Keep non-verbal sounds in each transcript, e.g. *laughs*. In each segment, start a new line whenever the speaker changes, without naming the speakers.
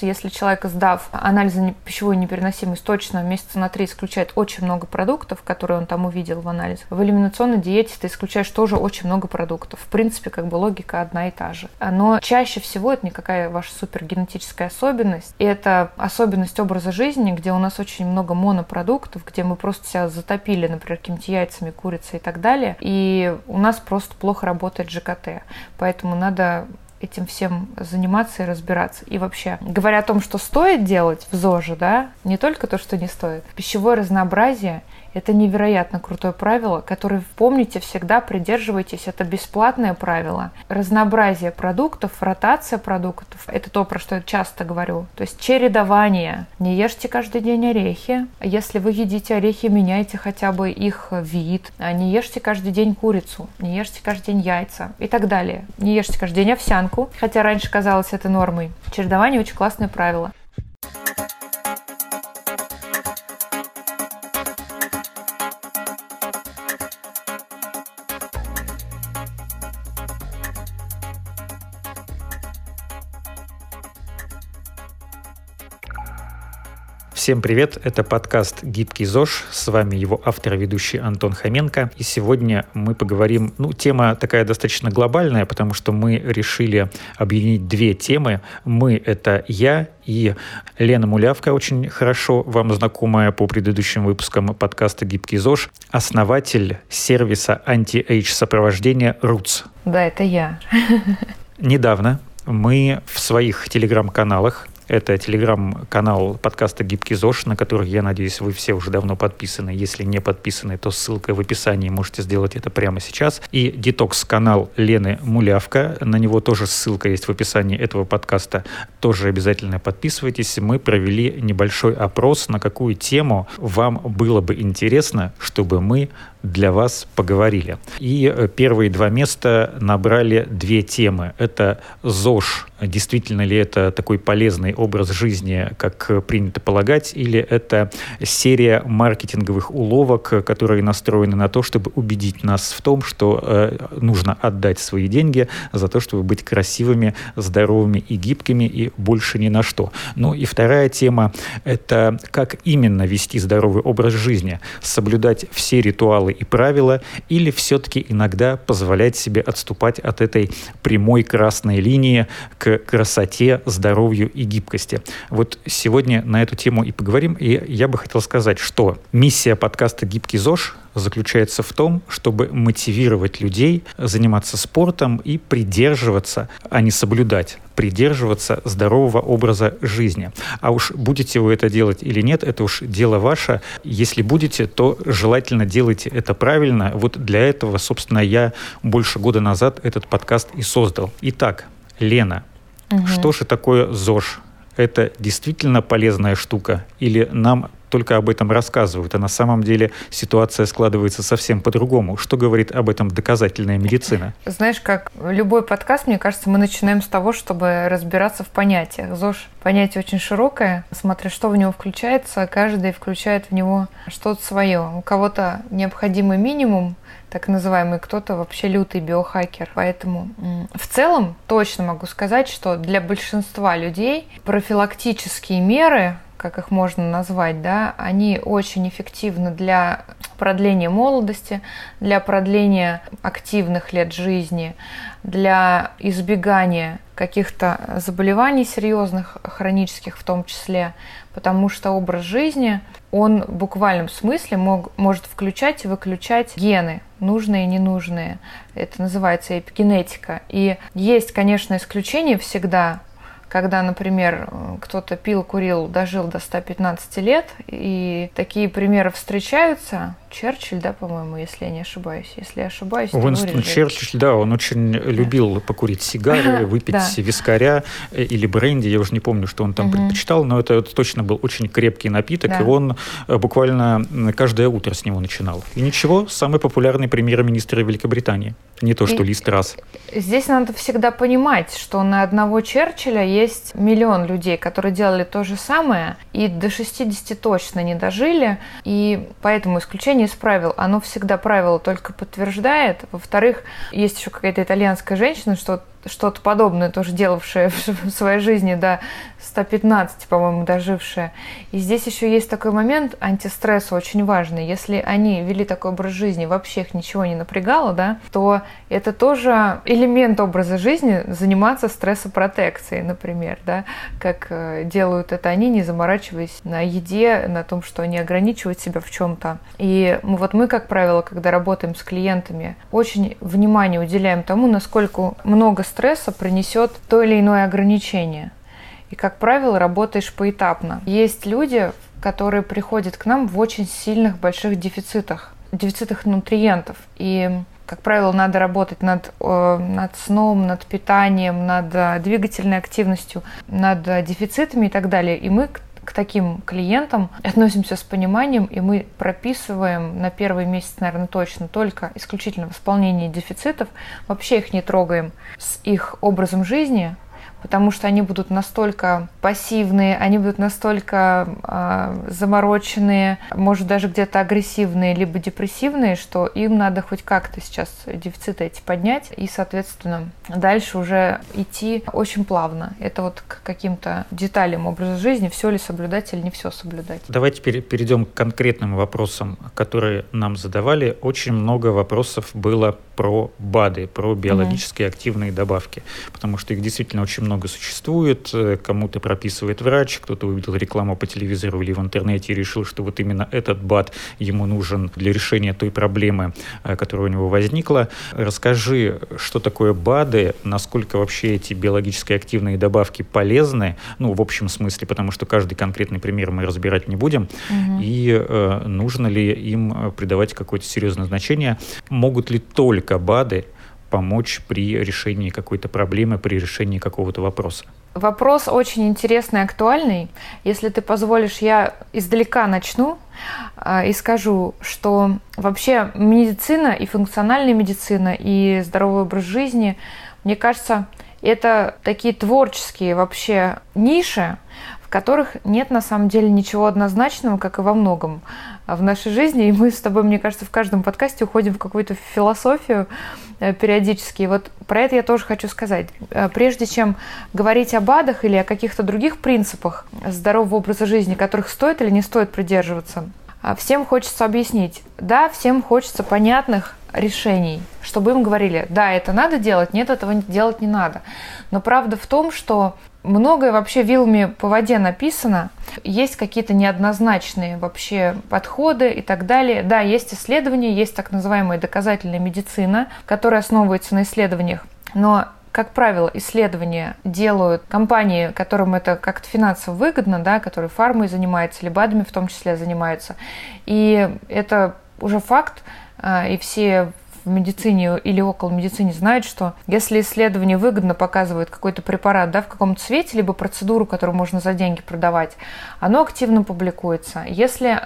Если человек, сдав анализы пищевой непереносимости, точно месяца на три исключает очень много продуктов, которые он там увидел в анализе, в элиминационной диете ты исключаешь тоже очень много продуктов. В принципе, как бы логика одна и та же. Но чаще всего это никакая ваша супергенетическая особенность. И это особенность образа жизни, где у нас очень много монопродуктов, где мы просто себя затопили, например, какими-то яйцами, курицей и так далее. И у нас просто плохо работает ЖКТ. Поэтому надо этим всем заниматься и разбираться. И вообще, говоря о том, что стоит делать в ЗОЖе, да, не только то, что не стоит. Пищевое разнообразие – это невероятно крутое правило, которое, помните, всегда придерживайтесь. Это бесплатное правило. Разнообразие продуктов, ротация продуктов – это то, про что я часто говорю. То есть чередование. Не ешьте каждый день орехи. Если вы едите орехи, меняйте хотя бы их вид. А не ешьте каждый день курицу. Не ешьте каждый день яйца и так далее. Не ешьте каждый день овсянку, хотя раньше казалось это нормой. Чередование – очень классное правило.
Всем привет, это подкаст «Гибкий ЗОЖ», с вами его автор и ведущий Антон Хоменко. И сегодня мы поговорим, ну, тема такая достаточно глобальная, потому что мы решили объединить две темы. Мы — это я и Лена Мулявка, очень хорошо вам знакомая по предыдущим выпускам подкаста «Гибкий ЗОЖ», основатель сервиса anti-age сопровождения «Roots».
Да, это я. *laughs*
Недавно мы в своих телеграм-каналах это телеграм-канал подкаста «Гибкий ЗОЖ», на который, я надеюсь, вы все уже давно подписаны. Если не подписаны, то ссылка в описании, можете сделать это прямо сейчас. И детокс-канал Лены Мулявка, на него тоже ссылка есть в описании этого подкаста. Тоже обязательно подписывайтесь. Мы провели небольшой опрос, на какую тему вам было бы интересно, чтобы мы для вас поговорили. И э, первые два места набрали две темы. Это ЗОЖ. Действительно ли это такой полезный образ жизни, как принято полагать, или это серия маркетинговых уловок, которые настроены на то, чтобы убедить нас в том, что э, нужно отдать свои деньги за то, чтобы быть красивыми, здоровыми и гибкими, и больше ни на что. Ну и вторая тема – это как именно вести здоровый образ жизни, соблюдать все ритуалы ритуалы и правила, или все-таки иногда позволять себе отступать от этой прямой красной линии к красоте, здоровью и гибкости. Вот сегодня на эту тему и поговорим, и я бы хотел сказать, что миссия подкаста «Гибкий ЗОЖ» заключается в том, чтобы мотивировать людей заниматься спортом и придерживаться, а не соблюдать, придерживаться здорового образа жизни. А уж будете вы это делать или нет, это уж дело ваше. Если будете, то желательно делайте это правильно. Вот для этого, собственно, я больше года назад этот подкаст и создал. Итак, Лена, угу. что же такое ЗОЖ? Это действительно полезная штука? Или нам только об этом рассказывают, а на самом деле ситуация складывается совсем по-другому. Что говорит об этом доказательная медицина?
Знаешь, как любой подкаст, мне кажется, мы начинаем с того, чтобы разбираться в понятиях. ЗОЖ – понятие очень широкое, смотря что в него включается, каждый включает в него что-то свое. У кого-то необходимый минимум, так называемый, кто-то вообще лютый биохакер. Поэтому в целом точно могу сказать, что для большинства людей профилактические меры как их можно назвать, да, они очень эффективны для продления молодости, для продления активных лет жизни, для избегания каких-то заболеваний серьезных, хронических в том числе, потому что образ жизни, он в буквальном смысле мог, может включать и выключать гены, нужные и ненужные. Это называется эпигенетика. И есть, конечно, исключения всегда, когда, например, кто-то пил, курил, дожил до 115 лет, и такие примеры встречаются, Черчилль, да, по-моему, если я не ошибаюсь. Если я ошибаюсь,
Уинстон Черчилль, да, он очень да. любил покурить сигары, выпить да. вискаря э, или бренди, я уже не помню, что он там угу. предпочитал, но это, это точно был очень крепкий напиток, да. и он э, буквально каждое утро с него начинал. И ничего, самый популярный премьер-министр Великобритании. Не то, что и Ли Страс.
Здесь надо всегда понимать, что на одного Черчилля есть миллион людей, которые делали то же самое, и до 60 точно не дожили, и поэтому исключение из правил. Оно всегда правило только подтверждает. Во-вторых, есть еще какая-то итальянская женщина, что что-то подобное тоже делавшая в своей жизни до 115, по-моему, дожившая. И здесь еще есть такой момент антистресса очень важный. Если они вели такой образ жизни, вообще их ничего не напрягало, да, то это тоже элемент образа жизни заниматься стрессопротекцией, например, да, как э, делают это они, не заморачиваясь на еде, на том, что они ограничивают себя в чем-то. И вот мы, как правило, когда работаем с клиентами, очень внимание уделяем тому, насколько много стресса принесет то или иное ограничение. И, как правило, работаешь поэтапно. Есть люди, которые приходят к нам в очень сильных больших дефицитах, дефицитах нутриентов. И как правило, надо работать над, э, над сном, над питанием, над э, двигательной активностью, над дефицитами и так далее. И мы к, таким клиентам относимся с пониманием, и мы прописываем на первый месяц, наверное, точно только исключительно восполнение дефицитов, вообще их не трогаем с их образом жизни, потому что они будут настолько пассивные, они будут настолько э, замороченные, может даже где-то агрессивные, либо депрессивные, что им надо хоть как-то сейчас дефициты эти поднять и, соответственно, дальше уже идти очень плавно. Это вот к каким-то деталям образа жизни, все ли соблюдать или не все соблюдать.
Давайте перейдем к конкретным вопросам, которые нам задавали. Очень много вопросов было про БАДы, про биологически активные добавки, потому что их действительно очень много существует. Э, кому-то прописывает врач, кто-то увидел рекламу по телевизору или в интернете и решил, что вот именно этот БАД ему нужен для решения той проблемы, э, которая у него возникла. Расскажи, что такое БАДы, насколько вообще эти биологически активные добавки полезны, ну, в общем смысле, потому что каждый конкретный пример мы разбирать не будем, угу. и э, нужно ли им придавать какое-то серьезное значение, могут ли только БАДы помочь при решении какой-то проблемы, при решении какого-то вопроса?
Вопрос очень интересный актуальный. Если ты позволишь, я издалека начну э, и скажу, что вообще медицина и функциональная медицина и здоровый образ жизни, мне кажется, это такие творческие вообще ниши, в которых нет на самом деле ничего однозначного, как и во многом в нашей жизни. И мы с тобой, мне кажется, в каждом подкасте уходим в какую-то философию э, периодически. И вот про это я тоже хочу сказать. Э, прежде чем говорить о БАДах или о каких-то других принципах здорового образа жизни, которых стоит или не стоит придерживаться, всем хочется объяснить. Да, всем хочется понятных решений, чтобы им говорили, да, это надо делать, нет, этого делать не надо. Но правда в том, что многое вообще вилами по воде написано. Есть какие-то неоднозначные вообще подходы и так далее. Да, есть исследования, есть так называемая доказательная медицина, которая основывается на исследованиях. Но как правило, исследования делают компании, которым это как-то финансово выгодно, да, которые фармой занимаются, или БАДами в том числе занимаются. И это уже факт, а, и все в медицине или около медицины знают, что если исследование выгодно показывает какой-то препарат да, в каком-то цвете, либо процедуру, которую можно за деньги продавать, оно активно публикуется. Если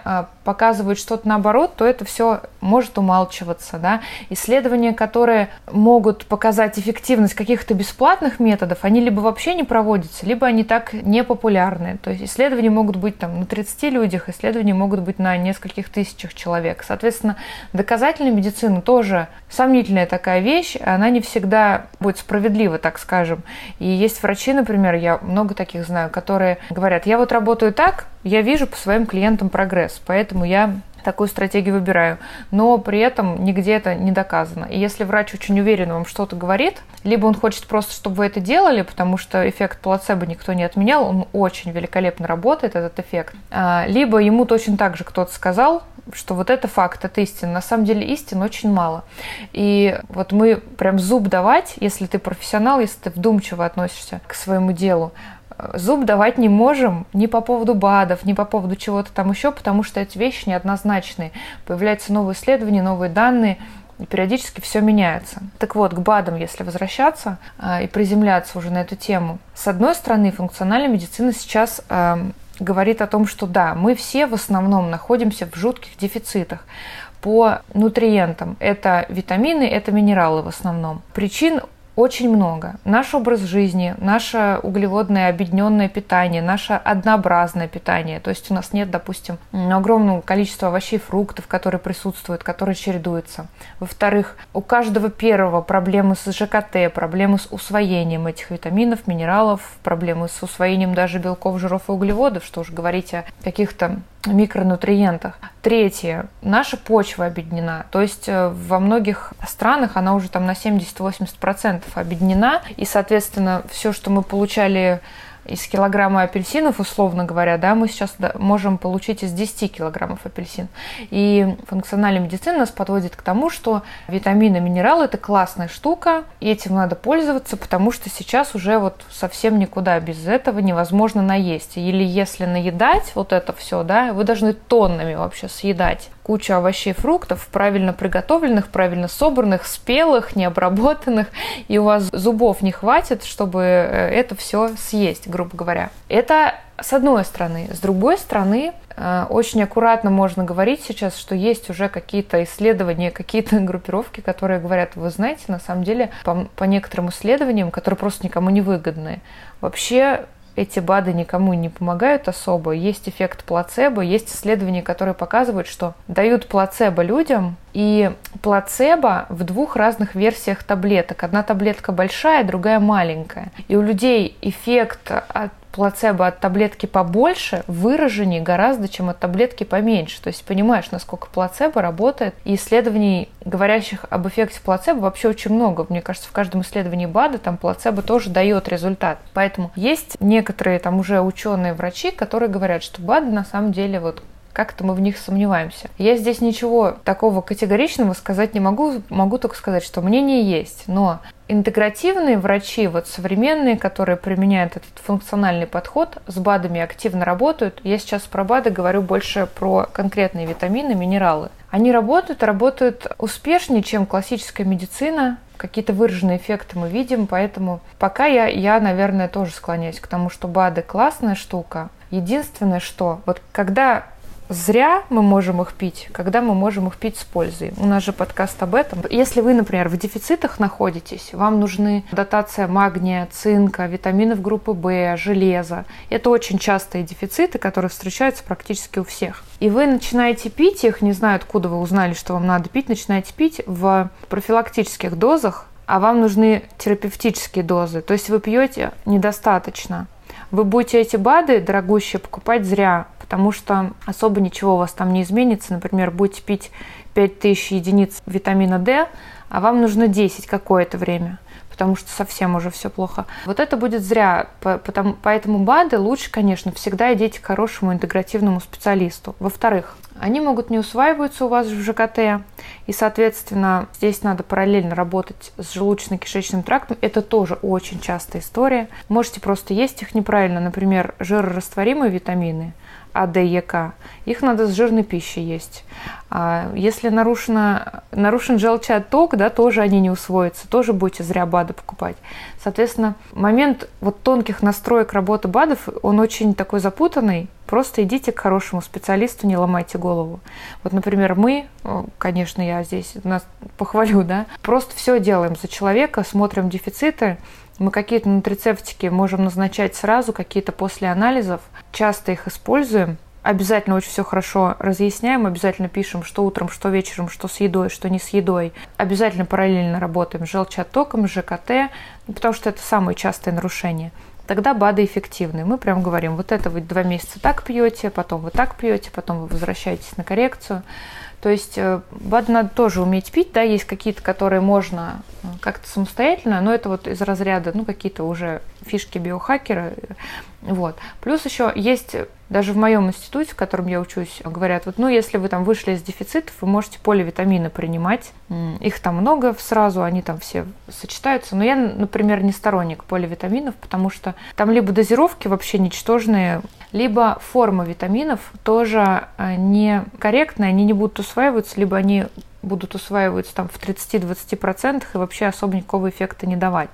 показывает что-то наоборот, то это все может умалчиваться. Да? Исследования, которые могут показать эффективность каких-то бесплатных методов, они либо вообще не проводятся, либо они так не популярны. То есть исследования могут быть там, на 30 людях, исследования могут быть на нескольких тысячах человек. Соответственно, доказательная медицина тоже сомнительная такая вещь, она не всегда будет справедлива, так скажем. И есть врачи, например, я много таких знаю, которые говорят, я вот работаю так, я вижу по своим клиентам прогресс, поэтому я такую стратегию выбираю. Но при этом нигде это не доказано. И если врач очень уверенно вам что-то говорит, либо он хочет просто, чтобы вы это делали, потому что эффект плацебо никто не отменял, он очень великолепно работает, этот эффект, а, либо ему точно так же кто-то сказал, что вот это факт, это истина. На самом деле истин очень мало. И вот мы прям зуб давать, если ты профессионал, если ты вдумчиво относишься к своему делу, зуб давать не можем ни по поводу БАДов, ни по поводу чего-то там еще, потому что эти вещи неоднозначные. Появляются новые исследования, новые данные, и периодически все меняется. Так вот, к БАДам, если возвращаться э, и приземляться уже на эту тему, с одной стороны, функциональная медицина сейчас э, говорит о том, что да, мы все в основном находимся в жутких дефицитах по нутриентам. Это витамины, это минералы в основном. Причин очень много. Наш образ жизни, наше углеводное объединенное питание, наше однообразное питание. То есть у нас нет, допустим, огромного количества овощей, фруктов, которые присутствуют, которые чередуются. Во-вторых, у каждого первого проблемы с ЖКТ, проблемы с усвоением этих витаминов, минералов, проблемы с усвоением даже белков, жиров и углеводов, что уж говорить о каких-то микронутриентах. Третье. Наша почва объединена. То есть э, во многих странах она уже там на 70-80% объединена. И, соответственно, все, что мы получали из килограмма апельсинов, условно говоря, да, мы сейчас можем получить из 10 килограммов апельсин. И функциональная медицина нас подводит к тому, что витамины, минералы – это классная штука, и этим надо пользоваться, потому что сейчас уже вот совсем никуда без этого невозможно наесть. Или если наедать вот это все, да, вы должны тоннами вообще съедать кучу овощей и фруктов, правильно приготовленных, правильно собранных, спелых, необработанных, и у вас зубов не хватит, чтобы э, это все съесть, грубо говоря. Это с одной стороны. С другой стороны, э, очень аккуратно можно говорить сейчас, что есть уже какие-то исследования, какие-то *laughs* группировки, которые говорят, вы знаете, на самом деле, по, по некоторым исследованиям, которые просто никому не выгодны, вообще эти БАДы никому не помогают особо. Есть эффект плацебо, есть исследования, которые показывают, что дают плацебо людям, и плацебо в двух разных версиях таблеток. Одна таблетка большая, другая маленькая. И у людей эффект от плацебо от таблетки побольше выраженнее гораздо, чем от таблетки поменьше. То есть понимаешь, насколько плацебо работает. И исследований, говорящих об эффекте плацебо, вообще очень много. Мне кажется, в каждом исследовании БАДа там плацебо тоже дает результат. Поэтому есть некоторые там уже ученые врачи, которые говорят, что БАДы на самом деле вот как-то мы в них сомневаемся. Я здесь ничего такого категоричного сказать не могу, могу только сказать, что мнение есть, но интегративные врачи, вот современные, которые применяют этот функциональный подход, с БАДами активно работают. Я сейчас про БАДы говорю больше про конкретные витамины, минералы. Они работают, работают успешнее, чем классическая медицина. Какие-то выраженные эффекты мы видим, поэтому пока я, я, наверное, тоже склоняюсь к тому, что БАДы классная штука. Единственное, что вот когда зря мы можем их пить, когда мы можем их пить с пользой. У нас же подкаст об этом. Если вы, например, в дефицитах находитесь, вам нужны дотация магния, цинка, витаминов группы В, железа. Это очень частые дефициты, которые встречаются практически у всех. И вы начинаете пить их, не знаю, откуда вы узнали, что вам надо пить, начинаете пить в профилактических дозах, а вам нужны терапевтические дозы. То есть вы пьете недостаточно. Вы будете эти БАДы дорогущие покупать зря, потому что особо ничего у вас там не изменится. Например, будете пить 5000 единиц витамина D, а вам нужно 10 какое-то время потому что совсем уже все плохо. Вот это будет зря, поэтому БАДы лучше, конечно, всегда идите к хорошему интегративному специалисту. Во-вторых, они могут не усваиваться у вас в ЖКТ, и, соответственно, здесь надо параллельно работать с желудочно-кишечным трактом. Это тоже очень частая история. Можете просто есть их неправильно, например, жирорастворимые витамины – а, Д, Е, К, их надо с жирной пищей есть. А если нарушено, нарушен желчеотток, да, тоже они не усвоятся, тоже будете зря БАДы покупать. Соответственно, момент вот тонких настроек работы БАДов, он очень такой запутанный. Просто идите к хорошему специалисту, не ломайте голову. Вот, например, мы, конечно, я здесь нас похвалю, да, просто все делаем за человека, смотрим дефициты, мы какие-то нутрицептики можем назначать сразу, какие-то после анализов. Часто их используем. Обязательно очень все хорошо разъясняем, обязательно пишем, что утром, что вечером, что с едой, что не с едой. Обязательно параллельно работаем с желчеоттоком, с ЖКТ, ну, потому что это самые частые нарушения тогда БАДы эффективны. Мы прям говорим, вот это вы два месяца так пьете, потом вы так пьете, потом вы возвращаетесь на коррекцию. То есть э, БАДы надо тоже уметь пить, да, есть какие-то, которые можно э, как-то самостоятельно, но это вот из разряда, ну, какие-то уже фишки биохакера, вот. Плюс еще есть, даже в моем институте, в котором я учусь, говорят, вот, ну, если вы там вышли из дефицитов, вы можете поливитамины принимать, их там много сразу, они там все сочетаются, но я, например, не сторонник поливитаминов, потому что там либо дозировки вообще ничтожные, либо форма витаминов тоже э, некорректная, они не будут усваиваться, либо они будут усваиваться там в 30-20% и вообще особо никакого эффекта не давать.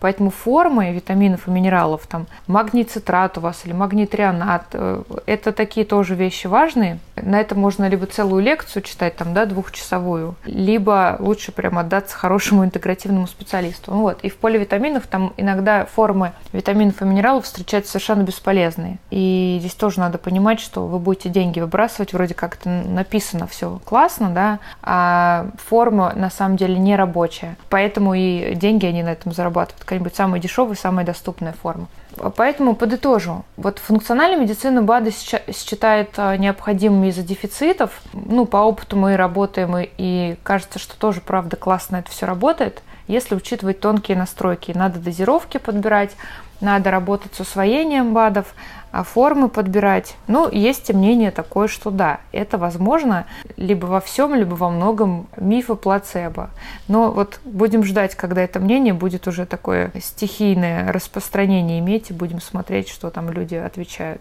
Поэтому формы витаминов и минералов, там магний цитрат у вас или магний э, это такие тоже вещи важные. На это можно либо целую лекцию читать, там, да, двухчасовую, либо лучше прям отдаться хорошему интегративному специалисту. Вот. И в поле витаминов там иногда формы витаминов и минералов встречаются совершенно бесполезные. И здесь тоже надо понимать, что вы будете деньги выбрасывать, вроде как это написано все классно, да, а форма на самом деле не рабочая. Поэтому и деньги они на этом зарабатывают. Какая-нибудь самая дешевая, самая доступная форма. Поэтому подытожу. Вот функциональная медицина БАДы считает а, необходимыми из-за дефицитов. Ну, по опыту мы работаем, и, и кажется, что тоже, правда, классно это все работает. Если учитывать тонкие настройки, надо дозировки подбирать, надо работать с усвоением БАДов, а формы подбирать. Ну, есть мнение такое, что да, это возможно либо во всем, либо во многом мифы плацебо. Но вот будем ждать, когда это мнение будет уже такое стихийное распространение иметь, и будем смотреть, что там люди отвечают.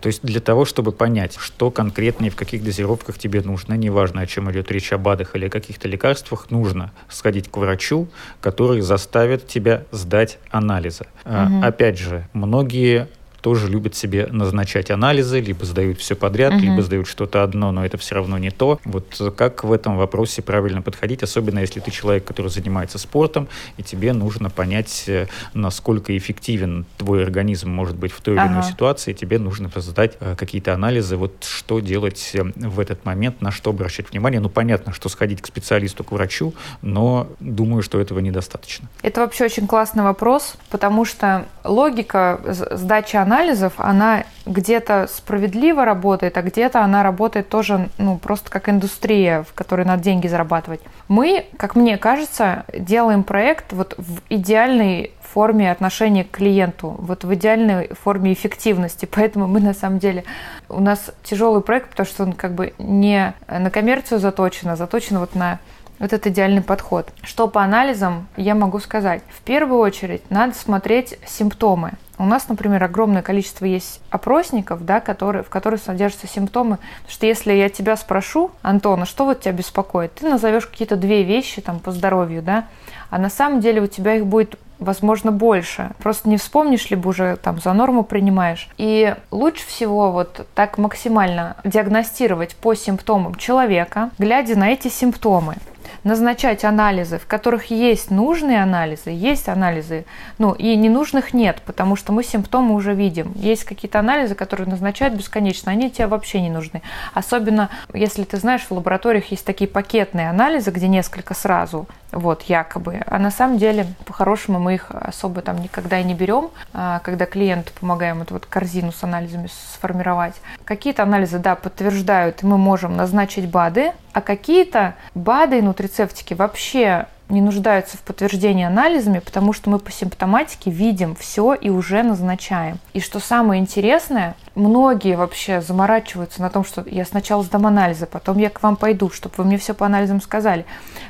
То есть для того, чтобы понять, что конкретно и в каких дозировках тебе нужно, неважно, о чем идет речь, об БАДах или о каких-то лекарствах, нужно сходить к врачу, который заставит тебя сдать анализы. Угу. Опять же, многие тоже любят себе назначать анализы, либо сдают все подряд, угу. либо сдают что-то одно, но это все равно не то. Вот как в этом вопросе правильно подходить, особенно если ты человек, который занимается спортом, и тебе нужно понять, э, насколько эффективен твой организм может быть в той ага. или иной ситуации, тебе нужно сдать э, какие-то анализы, вот что делать э, в этот момент, на что обращать внимание. Ну, понятно, что сходить к специалисту, к врачу, но думаю, что этого недостаточно.
Это вообще очень классный вопрос, потому что логика сдачи анализов, она где-то справедливо работает, а где-то она работает тоже, ну, просто как индустрия, в которой надо деньги зарабатывать. Мы, как мне кажется, делаем проект вот в идеальной форме отношения к клиенту, вот в идеальной форме эффективности. *laughs* Поэтому мы на самом деле, у нас тяжелый проект, потому что он как бы не на коммерцию заточен, а заточен вот на вот этот идеальный подход. Что по анализам я могу сказать? В первую очередь надо смотреть симптомы. У нас, например, огромное количество есть опросников, да, которые, в которых содержатся симптомы. Потому что если я тебя спрошу, Антона, что вот тебя беспокоит, ты назовешь какие-то две вещи там по здоровью, да, а на самом деле у тебя их будет возможно, больше. Просто не вспомнишь, либо уже там за норму принимаешь. И лучше всего вот так максимально диагностировать по симптомам человека, глядя на эти симптомы назначать анализы, в которых есть нужные анализы, есть анализы, ну и ненужных нет, потому что мы симптомы уже видим. Есть какие-то анализы, которые назначают бесконечно, они тебе вообще не нужны. Особенно, если ты знаешь, в лабораториях есть такие пакетные анализы, где несколько сразу, вот, якобы. А на самом деле, по-хорошему, мы их особо там никогда и не берем, а, когда клиенту помогаем эту вот корзину с анализами сформировать. Какие-то анализы, да, подтверждают, мы можем назначить БАДы, а какие-то БАДы и нутрицептики вообще не нуждаются в подтверждении анализами, потому что мы по симптоматике видим все и уже назначаем. И что самое интересное, многие вообще заморачиваются на том, что я сначала сдам анализы, потом я к вам пойду, чтобы вы мне все по анализам сказали.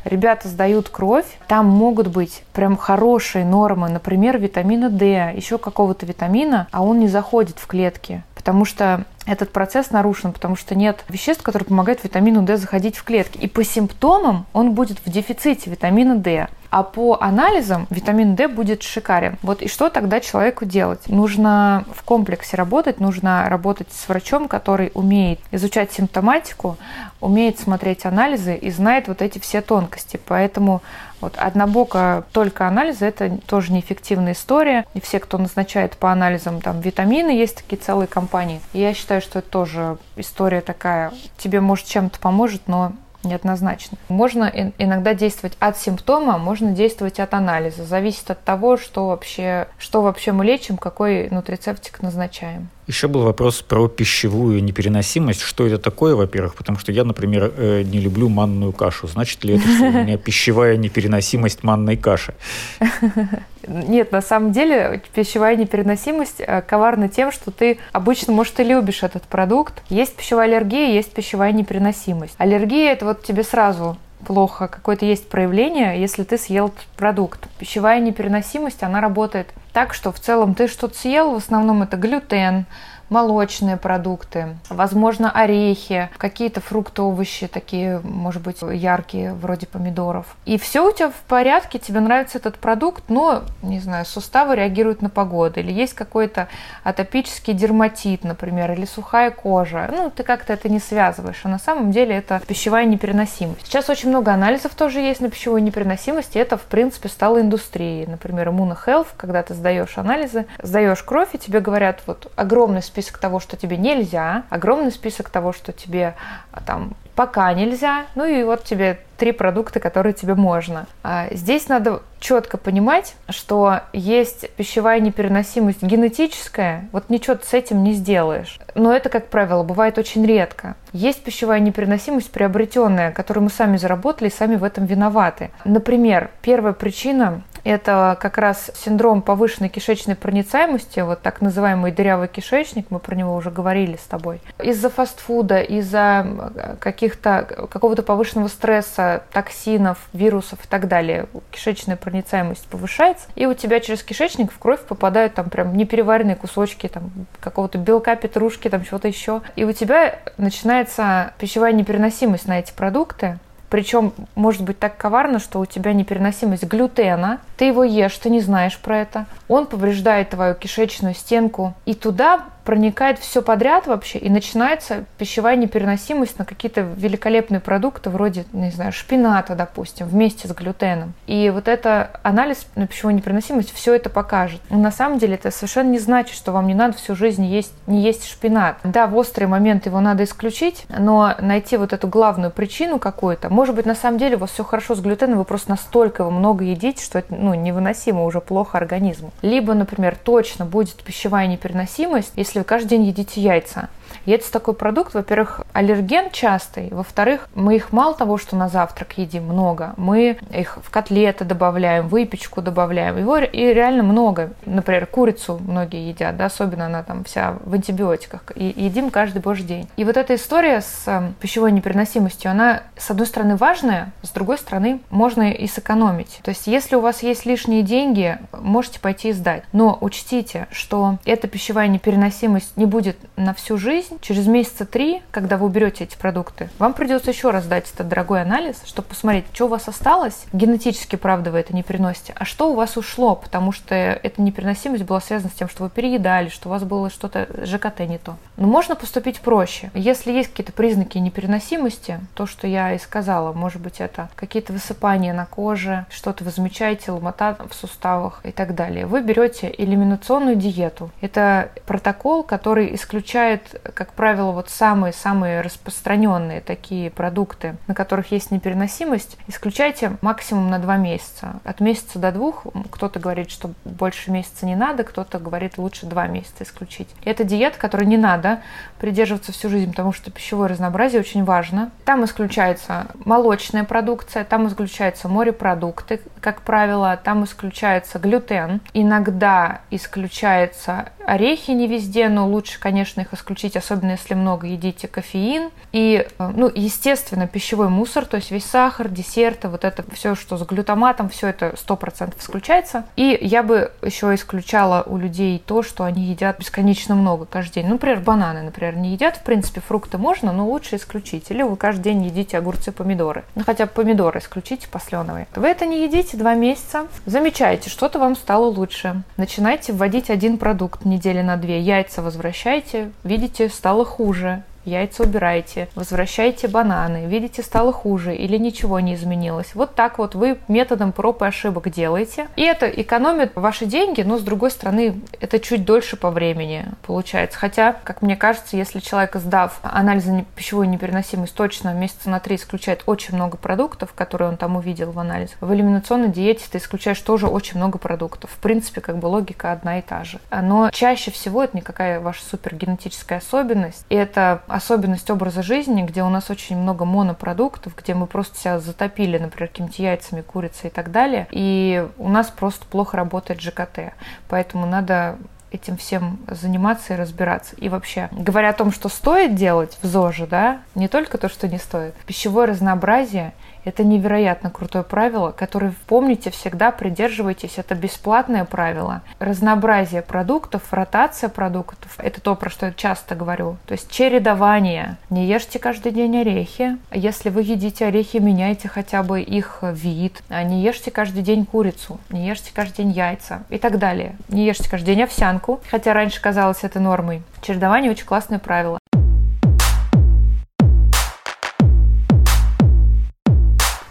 Ребята сдают кровь, там могут быть прям хорошие нормы, например, витамина D, еще какого-то витамина, а он не заходит в клетки, потому что этот процесс нарушен, потому что нет веществ, которые помогают витамину D заходить в клетки. И по симптомам он будет в дефиците витамина D. А по анализам витамин D будет шикарен. Вот и что тогда человеку делать? Нужно в комплексе работать, нужно работать с врачом, который умеет изучать симптоматику, умеет смотреть анализы и знает вот эти все тонкости. Поэтому вот однобоко только анализы – это тоже неэффективная история. И все, кто назначает по анализам там витамины, есть такие целые компании. И я считаю, что это тоже история такая. Тебе, может, чем-то поможет, но неоднозначно. Можно иногда действовать от симптома, можно действовать от анализа. Зависит от того, что вообще, что вообще мы лечим, какой нутрицептик назначаем.
Еще был вопрос про пищевую непереносимость. Что это такое, во-первых? Потому что я, например, э, не люблю манную кашу. Значит ли это, что у меня *laughs* пищевая непереносимость манной каши? *laughs*
Нет, на самом деле пищевая непереносимость э, коварна тем, что ты обычно, может, и любишь этот продукт. Есть пищевая аллергия, есть пищевая непереносимость. Аллергия – это вот тебе сразу плохо, какое-то есть проявление, если ты съел этот продукт. Пищевая непереносимость, она работает так, что в целом ты что-то съел, в основном это глютен, молочные продукты, возможно, орехи, какие-то фрукты, овощи такие, может быть, яркие, вроде помидоров. И все у тебя в порядке, тебе нравится этот продукт, но, не знаю, суставы реагируют на погоду, или есть какой-то атопический дерматит, например, или сухая кожа. Ну, ты как-то это не связываешь, а на самом деле это пищевая непереносимость. Сейчас очень много анализов тоже есть на пищевую непереносимость, и это, в принципе, стало индустрией. Например, Immunohealth, когда ты сдаешь анализы, сдаешь кровь, и тебе говорят, вот огромный список того, что тебе нельзя, огромный список того, что тебе а, там пока нельзя, ну и вот тебе три продукта, которые тебе можно. А здесь надо четко понимать, что есть пищевая непереносимость генетическая, вот ничего ты с этим не сделаешь. Но это, как правило, бывает очень редко. Есть пищевая непереносимость приобретенная, которую мы сами заработали и сами в этом виноваты. Например, первая причина это как раз синдром повышенной кишечной проницаемости, вот так называемый дырявый кишечник, мы про него уже говорили с тобой. Из-за фастфуда, из-за каких-то, какого-то повышенного стресса, токсинов, вирусов и так далее, кишечная проницаемость повышается, и у тебя через кишечник в кровь попадают там прям непереваренные кусочки там какого-то белка, петрушки, там чего-то еще. И у тебя начинается пищевая непереносимость на эти продукты, причем может быть так коварно, что у тебя непереносимость глютена, ты его ешь, ты не знаешь про это, он повреждает твою кишечную стенку, и туда проникает все подряд вообще, и начинается пищевая непереносимость на какие-то великолепные продукты, вроде, не знаю, шпината, допустим, вместе с глютеном. И вот это анализ на пищевую непереносимость все это покажет. Но на самом деле это совершенно не значит, что вам не надо всю жизнь есть, не есть шпинат. Да, в острый момент его надо исключить, но найти вот эту главную причину какую-то, может быть, на самом деле у вас все хорошо с глютеном, вы просто настолько его много едите, что это ну, невыносимо уже плохо организму. Либо, например, точно будет пищевая непереносимость, если вы каждый день едите яйца. Яйца такой продукт, во-первых, аллерген частый, во-вторых, мы их мало того, что на завтрак едим много, мы их в котлеты добавляем, выпечку добавляем, его и реально много. Например, курицу многие едят, да, особенно она там вся в антибиотиках, и едим каждый божий день. И вот эта история с эм, пищевой непереносимостью, она, с одной стороны, важная, с другой стороны, можно и сэкономить. То есть, если у вас есть лишние деньги, можете пойти и сдать. Но учтите, что эта пищевая непереносимость не будет на всю жизнь, жизнь, через месяца три, когда вы уберете эти продукты, вам придется еще раз дать этот дорогой анализ, чтобы посмотреть, что у вас осталось. Генетически, правда, вы это не переносите, а что у вас ушло, потому что эта непереносимость была связана с тем, что вы переедали, что у вас было что-то ЖКТ не то. Но можно поступить проще. Если есть какие-то признаки непереносимости, то, что я и сказала, может быть, это какие-то высыпания на коже, что-то вы замечаете, ломота в суставах и так далее. Вы берете элиминационную диету. Это протокол, который исключает как правило, вот самые-самые распространенные такие продукты, на которых есть непереносимость, исключайте максимум на два месяца. От месяца до двух кто-то говорит, что больше месяца не надо, кто-то говорит, лучше два месяца исключить. Это диета, которой не надо придерживаться всю жизнь, потому что пищевое разнообразие очень важно. Там исключается молочная продукция, там исключаются морепродукты, как правило, там исключается глютен. Иногда исключаются орехи не везде, но лучше, конечно, их исключить особенно если много едите кофеин. И, э, ну, естественно, пищевой мусор, то есть весь сахар, десерты, вот это все, что с глютаматом, все это 100% исключается. И я бы еще исключала у людей то, что они едят бесконечно много каждый день. Ну, например, бананы, например, не едят. В принципе, фрукты можно, но лучше исключить. Или вы каждый день едите огурцы, помидоры. Ну, хотя бы помидоры исключите посленовые. Вы это не едите два месяца. Замечаете, что-то вам стало лучше. Начинайте вводить один продукт недели на две. Яйца возвращайте. Видите, стало хуже яйца убирайте, возвращайте бананы, видите, стало хуже или ничего не изменилось. Вот так вот вы методом проб и ошибок делаете. И это экономит ваши деньги, но с другой стороны, это чуть дольше по времени получается. Хотя, как мне кажется, если человек, сдав анализы пищевой непереносимость, точно месяца на три исключает очень много продуктов, которые он там увидел в анализе, в элиминационной диете ты исключаешь тоже очень много продуктов. В принципе, как бы логика одна и та же. Но чаще всего это никакая ваша супергенетическая особенность. Это особенность образа жизни, где у нас очень много монопродуктов, где мы просто себя затопили, например, какими-то яйцами, курицей и так далее, и у нас просто плохо работает ЖКТ. Поэтому надо этим всем заниматься и разбираться. И вообще, говоря о том, что стоит делать в ЗОЖе, да, не только то, что не стоит. Пищевое разнообразие – это невероятно крутое правило, которое, помните, всегда придерживайтесь. Это бесплатное правило. Разнообразие продуктов, ротация продуктов – это то, про что я часто говорю. То есть чередование. Не ешьте каждый день орехи. Если вы едите орехи, меняйте хотя бы их вид. А не ешьте каждый день курицу. Не ешьте каждый день яйца и так далее. Не ешьте каждый день овсянку, хотя раньше казалось это нормой. Чередование – очень классное правило.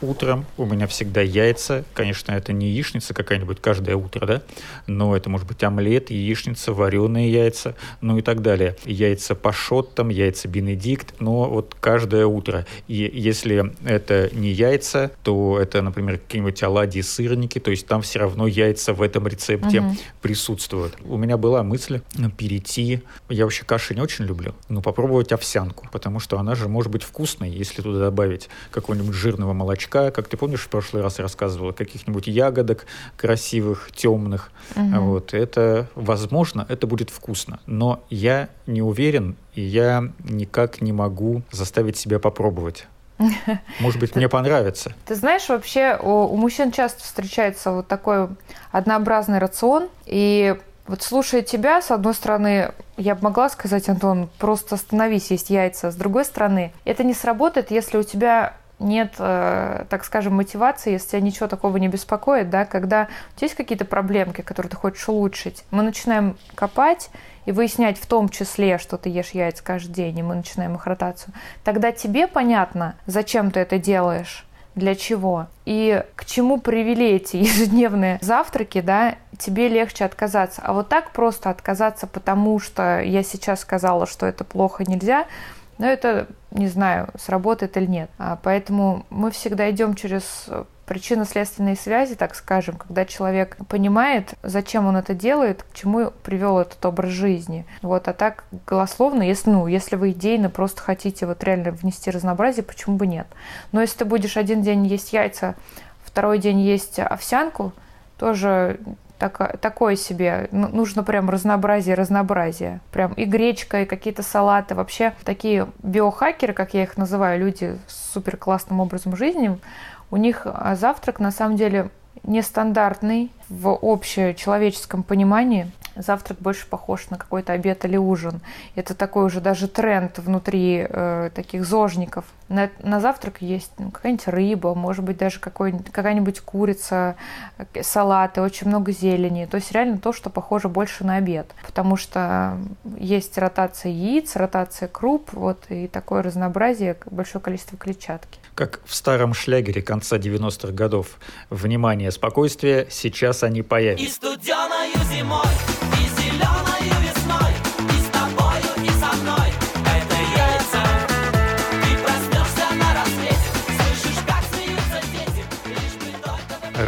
Утром у меня всегда яйца. Конечно, это не яичница какая-нибудь каждое утро, да, но это может быть омлет, яичница, вареные яйца, ну и так далее. Яйца пашот, там, яйца бенедикт, но вот каждое утро. И если это не яйца, то это, например, какие-нибудь оладьи, сырники, то есть там все равно яйца в этом рецепте угу. присутствуют. У меня была мысль перейти, я вообще каши не очень люблю, но попробовать овсянку, потому что она же может быть вкусной, если туда добавить какого-нибудь жирного молочка, молочка, как ты помнишь, в прошлый раз рассказывала, каких-нибудь ягодок красивых, темных. Угу. Вот, это, возможно, это будет вкусно. Но я не уверен, и я никак не могу заставить себя попробовать. *laughs* Может быть, мне понравится.
Ты знаешь, вообще у, у мужчин часто встречается вот такой однообразный рацион, и вот слушая тебя, с одной стороны, я бы могла сказать, Антон, просто остановись, есть яйца. С другой стороны, это не сработает, если у тебя нет, э, так скажем, мотивации, если тебя ничего такого не беспокоит, да, когда у тебя есть какие-то проблемки, которые ты хочешь улучшить, мы начинаем копать и выяснять в том числе, что ты ешь яйца каждый день, и мы начинаем их ротацию, тогда тебе понятно, зачем ты это делаешь, для чего и к чему привели эти *laughs* ежедневные завтраки, да, тебе легче отказаться. А вот так просто отказаться, потому что я сейчас сказала, что это плохо нельзя – но это, не знаю, сработает или нет. А поэтому мы всегда идем через причинно-следственные связи, так скажем, когда человек понимает, зачем он это делает, к чему привел этот образ жизни. Вот, а так голословно, если, ну, если вы идейно просто хотите вот реально внести разнообразие, почему бы нет. Но если ты будешь один день есть яйца, второй день есть овсянку, тоже так, такое себе. Нужно прям разнообразие, разнообразие. Прям и гречка, и какие-то салаты. Вообще такие биохакеры, как я их называю, люди с супер классным образом жизни, у них а, завтрак на самом деле нестандартный в общечеловеческом понимании завтрак больше похож на какой-то обед или ужин. Это такой уже даже тренд внутри э, таких зожников. На, на завтрак есть ну, какая-нибудь рыба, может быть, даже какая-нибудь курица, э, салаты, очень много зелени. То есть реально то, что похоже больше на обед. Потому что есть ротация яиц, ротация круп, вот, и такое разнообразие, большое количество клетчатки.
Как в старом шлягере конца 90-х годов. Внимание, спокойствие, сейчас они появятся. И студеною зимой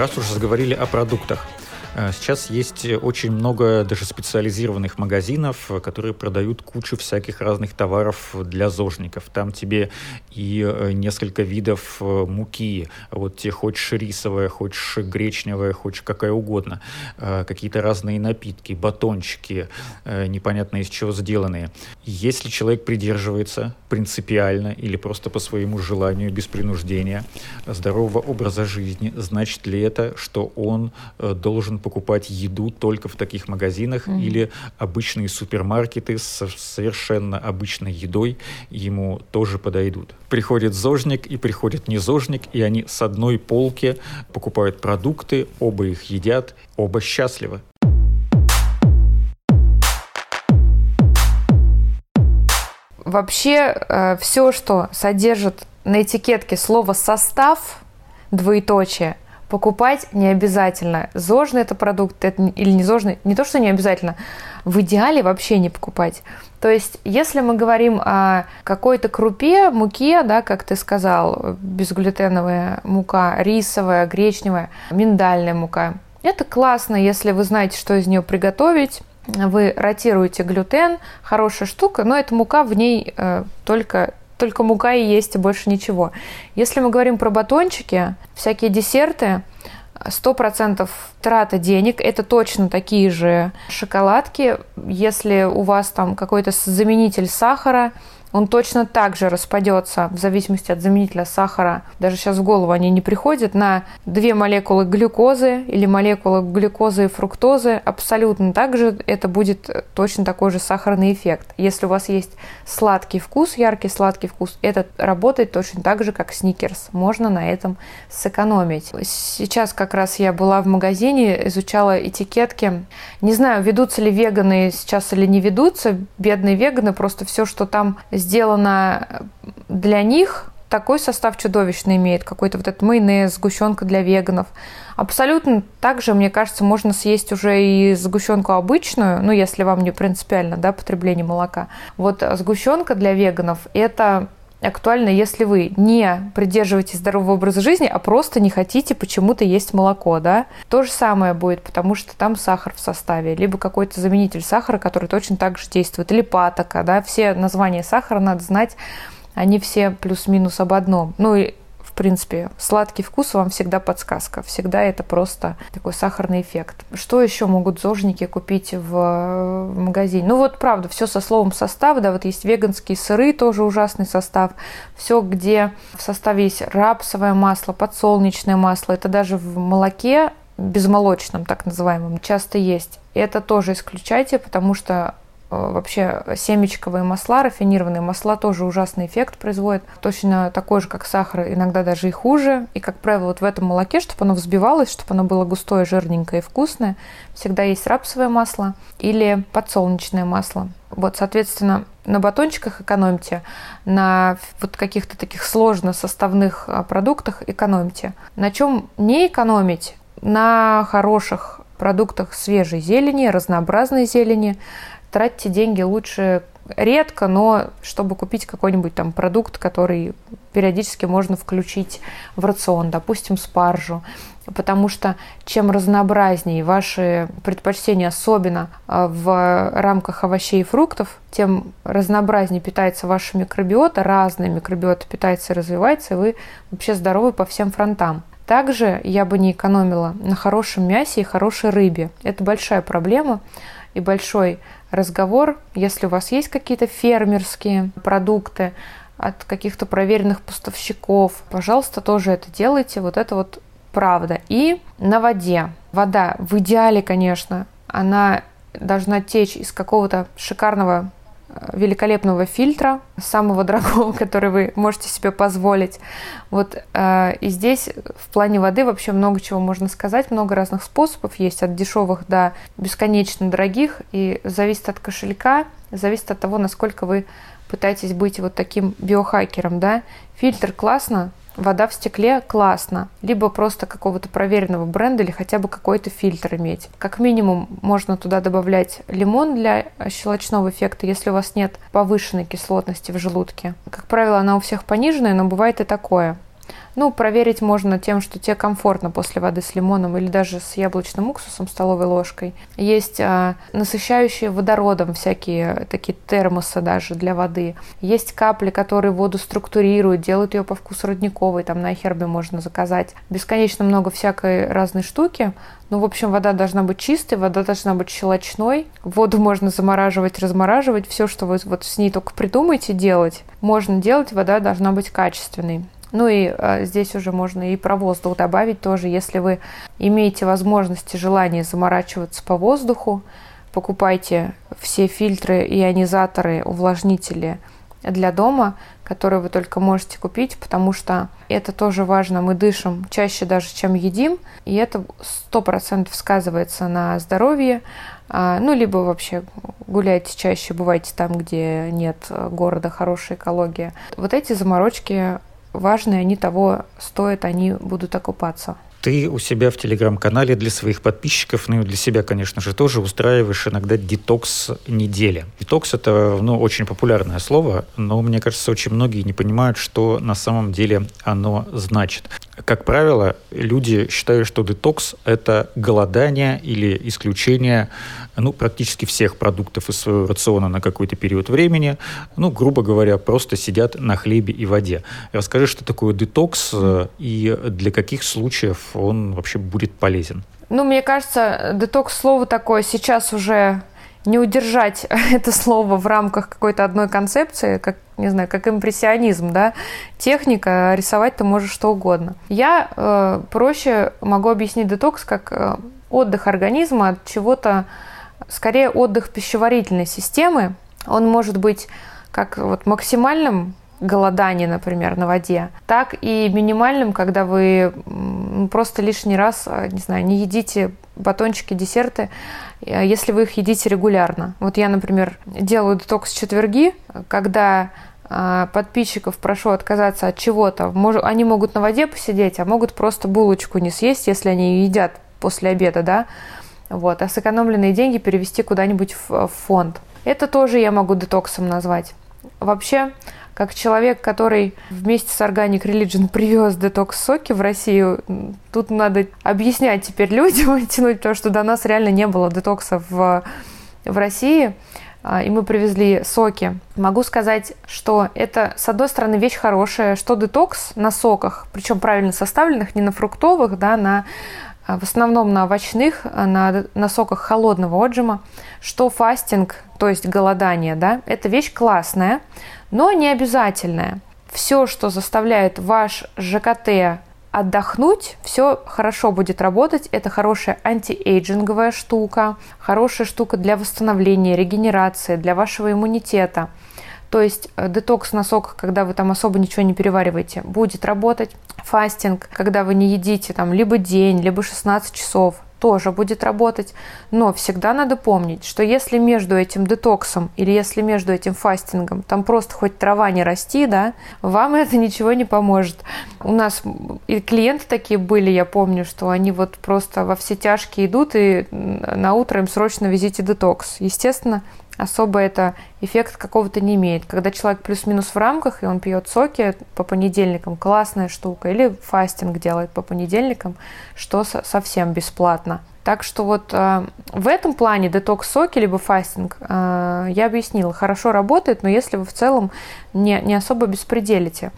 Раз уж заговорили о продуктах, сейчас есть очень много даже специализированных магазинов, которые продают кучу всяких разных товаров для зожников. Там тебе и э, несколько видов э, муки. Вот тебе хочешь рисовая, хочешь гречневая, хочешь какая угодно. Какие-то разные напитки, батончики, непонятно из чего сделанные. Если человек придерживается принципиально или просто по своему желанию, без принуждения, здорового образа жизни, значит ли это, что он должен покупать еду только в таких магазинах mm-hmm. или обычные супермаркеты с совершенно обычной едой ему тоже подойдут. Приходит зожник и приходит незожник, и они с одной полки покупают продукты, оба их едят, оба счастливы.
Вообще э, все, что содержит на этикетке слово состав, двоеточие, покупать не обязательно. Зожный это продукт это, или не зожный, не то, что не обязательно, в идеале вообще не покупать. То есть, если мы говорим о какой-то крупе, муке, да, как ты сказал, безглютеновая мука, рисовая, гречневая, миндальная мука, это классно, если вы знаете, что из нее приготовить, вы ротируете глютен, хорошая штука, но эта мука в ней э, только только мука и есть, и больше ничего. Если мы говорим про батончики, всякие десерты, 100% трата денег. Это точно такие же шоколадки. Если у вас там какой-то заменитель сахара, он точно так же распадется в зависимости от заменителя сахара. Даже сейчас в голову они не приходят на две молекулы глюкозы или молекулы глюкозы и фруктозы. Абсолютно так же это будет точно такой же сахарный эффект. Если у вас есть сладкий вкус, яркий сладкий вкус, это работает точно так же, как сникерс. Можно на этом сэкономить. Сейчас как раз я была в магазине, изучала этикетки. Не знаю, ведутся ли веганы сейчас или не ведутся. Бедные веганы, просто все, что там сделано для них, такой состав чудовищный имеет, какой-то вот этот майонез, сгущенка для веганов. Абсолютно так же, мне кажется, можно съесть уже и сгущенку обычную, ну, если вам не принципиально, да, потребление молока. Вот сгущенка для веганов – это актуально, если вы не придерживаетесь здорового образа жизни, а просто не хотите почему-то есть молоко, да. То же самое будет, потому что там сахар в составе, либо какой-то заменитель сахара, который точно так же действует, или патока, да. Все названия сахара надо знать, они все плюс-минус об одном. Ну и принципе, сладкий вкус вам всегда подсказка. Всегда это просто такой сахарный эффект. Что еще могут зожники купить в магазине? Ну вот, правда, все со словом состав, да, вот есть веганские сыры, тоже ужасный состав. Все, где в составе есть рапсовое масло, подсолнечное масло, это даже в молоке безмолочном, так называемом, часто есть. Это тоже исключайте, потому что Э, вообще семечковые масла, рафинированные масла тоже ужасный эффект производят. Точно такой же, как сахар, иногда даже и хуже. И, как правило, вот в этом молоке, чтобы оно взбивалось, чтобы оно было густое, жирненькое и вкусное, всегда есть рапсовое масло или подсолнечное масло. Вот, соответственно, на батончиках экономьте, на вот каких-то таких сложно составных а, продуктах экономьте. На чем не экономить? На хороших продуктах свежей зелени, разнообразной зелени, тратьте деньги лучше редко, но чтобы купить какой-нибудь там продукт, который периодически можно включить в рацион, допустим, спаржу. Потому что чем разнообразнее ваши предпочтения, особенно а, в рамках овощей и фруктов, тем разнообразнее питается ваша микробиота, разная микробиота питается и развивается, и вы вообще здоровы по всем фронтам. Также я бы не экономила на хорошем мясе и хорошей рыбе. Это большая проблема и большой разговор, если у вас есть какие-то фермерские продукты от каких-то проверенных поставщиков, пожалуйста, тоже это делайте. Вот это вот правда. И на воде. Вода в идеале, конечно, она должна течь из какого-то шикарного великолепного фильтра, самого *laughs* дорогого, который вы можете себе позволить. Вот э, и здесь в плане воды вообще много чего можно сказать, много разных способов есть, от дешевых до бесконечно дорогих, и зависит от кошелька, зависит от того, насколько вы пытаетесь быть вот таким биохакером, да. Фильтр классно, вода в стекле классно. Либо просто какого-то проверенного бренда или хотя бы какой-то фильтр иметь. Как минимум можно туда добавлять лимон для щелочного эффекта, если у вас нет повышенной кислотности в желудке. Как правило, она у всех пониженная, но бывает и такое. Ну, проверить можно тем, что тебе комфортно после воды с лимоном или даже с яблочным уксусом столовой ложкой. Есть а, насыщающие водородом всякие такие термосы даже для воды. Есть капли, которые воду структурируют, делают ее по вкусу родниковой, там на хербе можно заказать. Бесконечно много всякой разной штуки. Ну, в общем, вода должна быть чистой, вода должна быть щелочной. Воду можно замораживать, размораживать. Все, что вы вот с ней только придумаете делать, можно делать, вода должна быть качественной. Ну и э, здесь уже можно и про воздух добавить тоже, если вы имеете возможность и желание заморачиваться по воздуху, покупайте все фильтры, ионизаторы, увлажнители для дома, которые вы только можете купить, потому что это тоже важно. Мы дышим чаще даже, чем едим, и это сто процентов сказывается на здоровье. А, ну, либо вообще гуляйте чаще, бывайте там, где нет города, хорошая экология. Вот эти заморочки важные, они того стоят, они будут окупаться.
Ты у себя в телеграм-канале для своих подписчиков, ну и для себя, конечно же, тоже устраиваешь иногда детокс недели. Детокс – это ну, очень популярное слово, но мне кажется, очень многие не понимают, что на самом деле оно значит. Как правило, люди считают, что детокс – это голодание или исключение ну, практически всех продуктов из своего рациона на какой-то период времени. Ну, грубо говоря, просто сидят на хлебе и воде. Расскажи, что такое детокс э, и для каких случаев он вообще будет полезен?
Ну, мне кажется, детокс слово такое сейчас уже не удержать *laughs* это слово в рамках какой-то одной концепции, как, не знаю, как импрессионизм, да, техника, рисовать ты можешь что угодно. Я э, проще могу объяснить детокс как э, отдых организма от чего-то, скорее отдых пищеварительной системы. Он может быть как вот максимальным голодание, например, на воде, так и минимальным, когда вы просто лишний раз, э, не знаю, не едите батончики, десерты, если вы их едите регулярно. Вот я, например, делаю детокс четверги, когда э, подписчиков прошу отказаться от чего-то. Они могут на воде посидеть, а могут просто булочку не съесть, если они едят после обеда, да, вот, а сэкономленные деньги перевести куда-нибудь в фонд. Это тоже я могу детоксом назвать. Вообще, как человек, который вместе с Organic Religion привез детокс-соки в Россию, тут надо объяснять теперь людям, тянуть, потому что до нас реально не было детокса в, в России а, и мы привезли соки. Могу сказать, что это, с одной стороны, вещь хорошая, что детокс на соках, причем правильно составленных, не на фруктовых, да, на в основном на овощных, а, на, на соках холодного отжима, что фастинг, то есть голодание, да, это вещь классная, но не обязательная. Все, что заставляет ваш ЖКТ отдохнуть, все хорошо будет работать. Это хорошая антиэйджинговая штука, хорошая штука для восстановления, регенерации, для вашего иммунитета – то есть э, детокс на соках, когда вы там особо ничего не перевариваете, будет работать. Фастинг, когда вы не едите там либо день, либо 16 часов, тоже будет работать. Но всегда надо помнить, что если между этим детоксом или если между этим фастингом там просто хоть трава не расти, да, вам это ничего не поможет. У нас и клиенты такие были, я помню, что они вот просто во все тяжкие идут и на утро им срочно везите детокс. Естественно, особо это эффект какого-то не имеет. Когда человек плюс-минус в рамках, и он пьет соки по понедельникам, классная штука. Или фастинг делает по понедельникам, что совсем бесплатно. Так что вот э, в этом плане детокс-соки либо фастинг, э, я объяснила, хорошо работает, но если вы в целом не, не особо беспределите.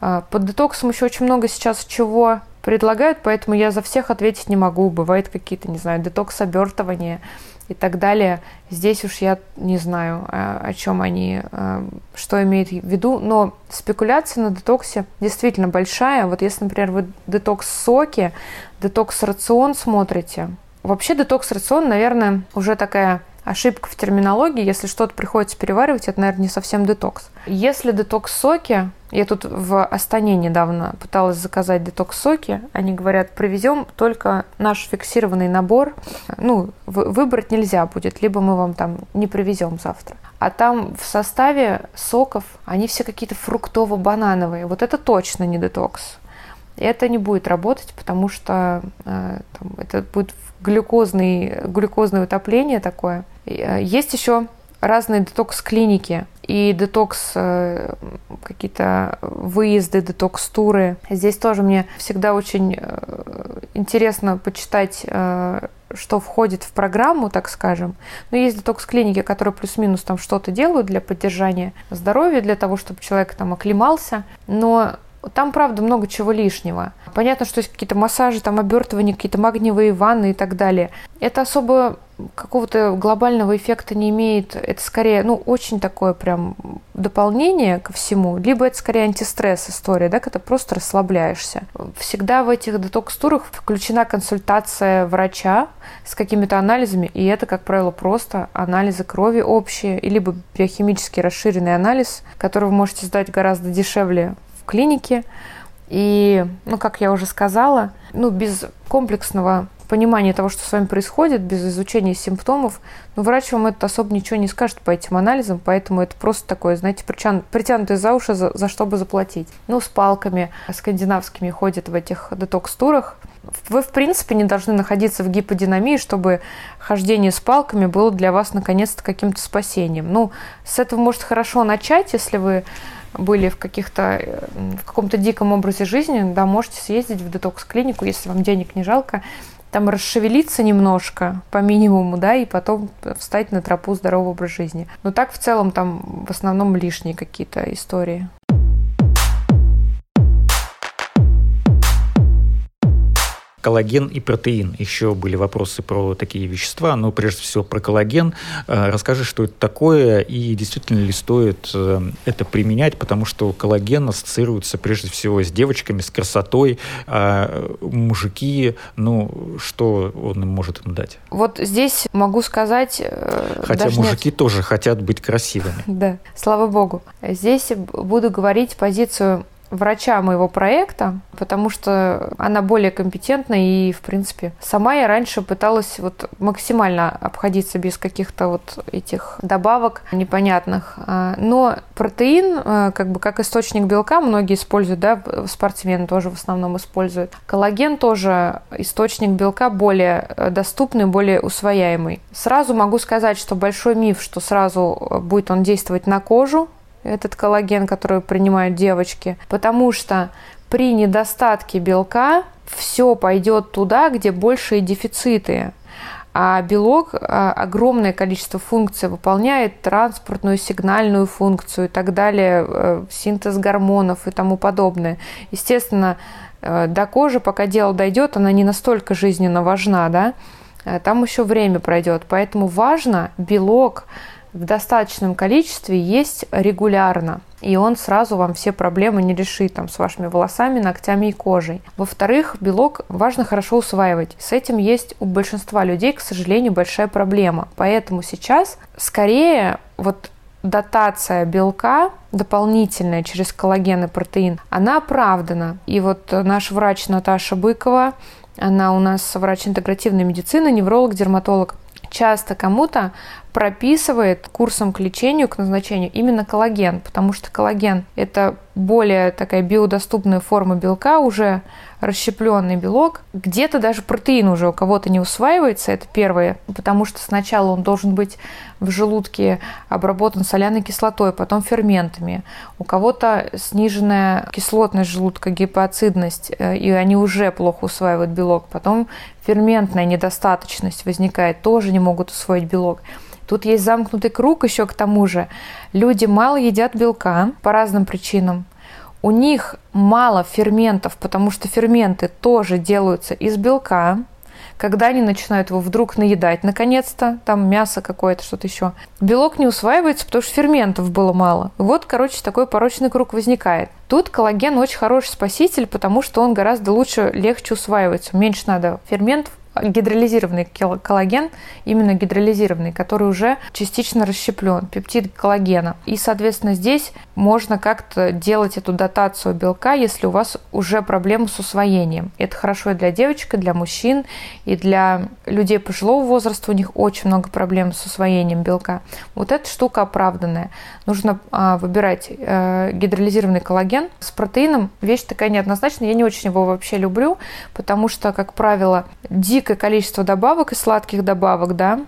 Э, под детоксом еще очень много сейчас чего предлагают, поэтому я за всех ответить не могу. Бывают какие-то, не знаю, детокс-обертывания, и так далее. Здесь уж я не знаю, э, о чем они, э, что имеют в виду, но спекуляция на детоксе действительно большая. Вот если, например, вы детокс-соки, детокс-рацион смотрите, вообще детокс-рацион, наверное, уже такая ошибка в терминологии. Если что-то приходится переваривать, это, наверное, не совсем детокс. Если детокс-соки, я тут в Астане недавно пыталась заказать детокс-соки, они говорят, привезем только наш фиксированный набор. Ну, выбрать нельзя будет, либо мы вам там не привезем завтра. А там в составе соков они все какие-то фруктово-банановые. Вот это точно не детокс. Это не будет работать, потому что э, там, это будет глюкозный, глюкозное утопление такое. Э, есть еще разные детокс-клиники и детокс, э, какие-то выезды, детокс-туры. Здесь тоже мне всегда очень э, интересно почитать, что входит в программу, так скажем. Но есть детокс-клиники, которые плюс-минус там что-то делают для поддержания здоровья, для того, чтобы человек там оклемался. Но там, правда, много чего лишнего. Понятно, что есть какие-то массажи, там обертывания, какие-то магниевые ванны и так далее. Это особо какого-то глобального эффекта не имеет. Это скорее, ну, очень такое прям дополнение ко всему. Либо это скорее антистресс история, да, когда просто расслабляешься. Всегда в этих детокс-турах включена консультация врача с какими-то анализами, и это, как правило, просто анализы крови общие, либо биохимический расширенный анализ, который вы можете сдать гораздо дешевле клинике. И, ну, как я уже сказала, ну, без комплексного понимания того, что с вами происходит, без изучения симптомов, ну, врач вам это особо ничего не скажет по этим анализам, поэтому это просто такое, знаете, притян, притянутое за уши, за, за что бы заплатить. Ну, с палками скандинавскими ходят в этих детокс-турах. Вы, в принципе, не должны находиться в гиподинамии, чтобы хождение с палками было для вас, наконец-то, каким-то спасением. Ну, с этого может хорошо начать, если вы были в каких-то э, в каком-то диком образе жизни, да, можете съездить в детокс-клинику, если вам денег не жалко, там расшевелиться немножко по минимуму, да, и потом встать на тропу здорового образа жизни. Но так в целом там в основном лишние какие-то истории.
Коллаген и протеин. Еще были вопросы про такие вещества, но прежде всего про коллаген. Э, расскажи, что это такое и действительно ли стоит э, это применять, потому что коллаген ассоциируется прежде всего с девочками, с красотой, а мужики, ну, что он им может им дать?
Вот здесь могу сказать...
Э, Хотя мужики нет. тоже хотят быть красивыми.
Да, слава богу. Здесь буду говорить позицию врача моего проекта, потому что она более компетентна и, в принципе, сама я раньше пыталась вот максимально обходиться без каких-то вот этих добавок непонятных. А, но протеин, а, как бы как источник белка, многие используют, да, спортсмены тоже в основном используют. Коллаген тоже источник белка более э, доступный, более усвояемый. Сразу могу сказать, что большой миф, что сразу э, будет он действовать на кожу, этот коллаген, который принимают девочки, потому что при недостатке белка все пойдет туда, где большие дефициты. А белок а, огромное количество функций выполняет, транспортную, сигнальную функцию и так далее, э, синтез гормонов и тому подобное. Естественно, э, до кожи, пока дело дойдет, она не настолько жизненно важна, да, э, там еще время пройдет. Поэтому важно белок в достаточном количестве есть регулярно. И он сразу вам все проблемы не решит там, с вашими волосами, ногтями и кожей. Во-вторых, белок важно хорошо усваивать. С этим есть у большинства людей, к сожалению, большая проблема. Поэтому сейчас скорее вот дотация белка дополнительная через коллаген и протеин, она оправдана. И вот наш врач Наташа Быкова, она у нас врач интегративной медицины, невролог, дерматолог, часто кому-то прописывает курсом к лечению, к назначению именно коллаген, потому что коллаген – это более такая биодоступная форма белка, уже расщепленный белок. Где-то даже протеин уже у кого-то не усваивается, это первое, потому что сначала он должен быть в желудке обработан соляной кислотой, потом ферментами. У кого-то сниженная кислотность желудка, гипоацидность, э, и они уже плохо усваивают белок. Потом ферментная недостаточность возникает, тоже не могут усвоить белок. Тут есть замкнутый круг еще к тому же. Люди мало едят белка по разным причинам. У них мало ферментов, потому что ферменты тоже делаются из белка. Когда они начинают его вдруг наедать, наконец-то, там мясо какое-то, что-то еще, белок не усваивается, потому что ферментов было мало. Вот, короче, такой порочный круг возникает. Тут коллаген очень хороший спаситель, потому что он гораздо лучше, легче усваивается. Меньше надо ферментов, гидролизированный коллаген, именно гидролизированный, который уже частично расщеплен, пептид коллагена. И, соответственно, здесь можно как-то делать эту дотацию белка, если у вас уже проблемы с усвоением. Это хорошо и для девочек, и для мужчин, и для людей пожилого возраста у них очень много проблем с усвоением белка. Вот эта штука оправданная. Нужно а, выбирать а, гидролизированный коллаген с протеином. Вещь такая неоднозначная, я не очень его вообще люблю, потому что, как правило, дико дикое количество добавок и сладких добавок, да.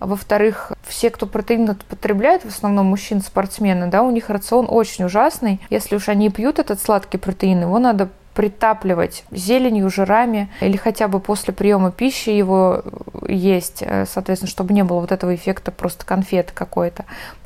Во-вторых, все, кто протеин потребляет, в основном мужчин-спортсмены, да, у них рацион очень ужасный. Если уж они пьют этот сладкий протеин, его надо притапливать зеленью, жирами или хотя бы после приема пищи его есть, э, соответственно, чтобы не было вот этого эффекта просто конфеты какой-то.